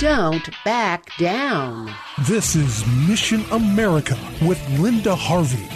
Don't back down. This is Mission America with Linda Harvey.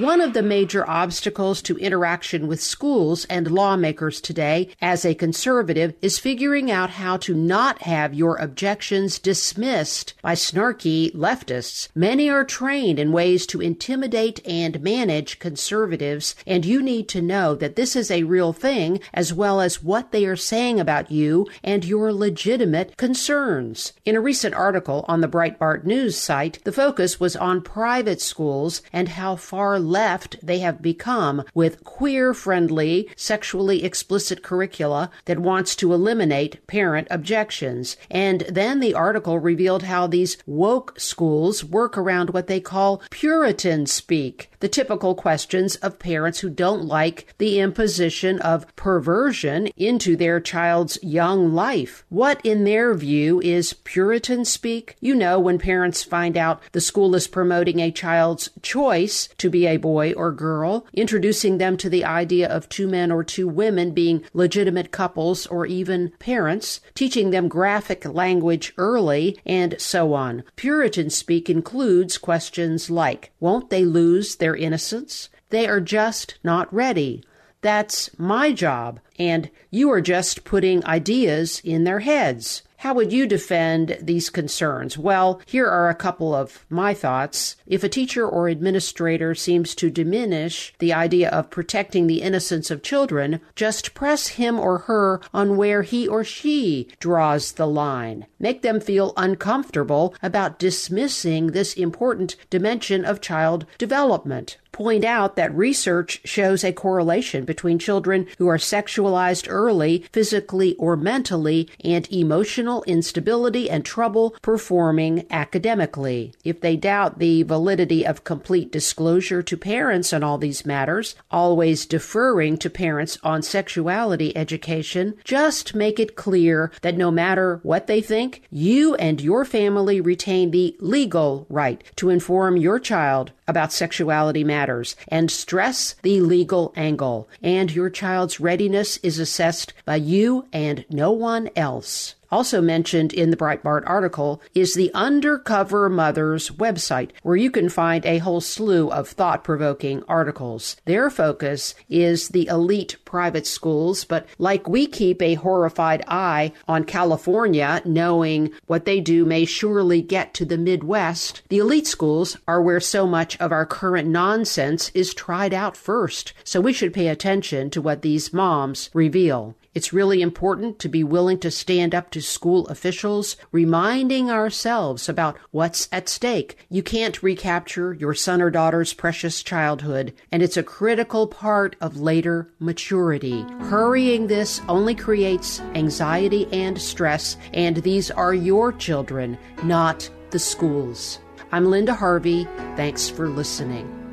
One of the major obstacles to interaction with schools and lawmakers today as a conservative is figuring out how to not have your objections dismissed by snarky leftists. Many are trained in ways to intimidate and manage conservatives, and you need to know that this is a real thing as well as what they are saying about you and your legitimate concerns. In a recent article on the Breitbart News site, the focus was on private schools and how far left they have become with queer friendly, sexually explicit curricula that wants to eliminate parent objections. And then the article revealed how these woke schools work around what they call Puritan speak, the typical questions of parents who don't like the imposition of perversion into their child's young life. What, in their view, is Puritan speak? You know, when parents find out the school is promoting a child's choice to be a boy or girl, introducing them to the idea of two men or two women being legitimate couples or even parents, teaching them graphic language early, and so on. Puritan speak includes questions like, won't they lose their innocence? They are just not ready. That's my job, and you are just putting ideas in their heads. How would you defend these concerns? Well, here are a couple of my thoughts. If a teacher or administrator seems to diminish the idea of protecting the innocence of children, just press him or her on where he or she draws the line. Make them feel uncomfortable about dismissing this important dimension of child development point out that research shows a correlation between children who are sexualized early, physically or mentally, and emotional instability and trouble performing academically. If they doubt the validity of complete disclosure to parents on all these matters, always deferring to parents on sexuality education, just make it clear that no matter what they think, you and your family retain the legal right to inform your child about sexuality matters and stress the legal angle. And your child's readiness is assessed by you and no one else. Also mentioned in the Breitbart article is the Undercover Mother's website, where you can find a whole slew of thought provoking articles. Their focus is the elite private schools, but like we keep a horrified eye on California, knowing what they do may surely get to the Midwest, the elite schools are where so much of our current nonsense is tried out first. So we should pay attention to what these moms reveal. It's really important to be willing to stand up to school officials, reminding ourselves about what's at stake. You can't recapture your son or daughter's precious childhood, and it's a critical part of later maturity. Hurrying this only creates anxiety and stress, and these are your children, not the schools. I'm Linda Harvey. Thanks for listening.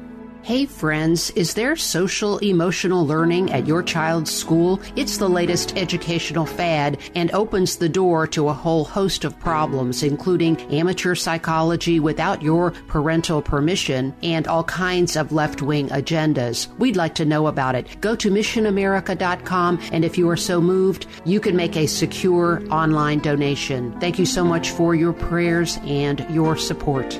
Hey friends, is there social emotional learning at your child's school? It's the latest educational fad and opens the door to a whole host of problems, including amateur psychology without your parental permission and all kinds of left wing agendas. We'd like to know about it. Go to missionamerica.com and if you are so moved, you can make a secure online donation. Thank you so much for your prayers and your support.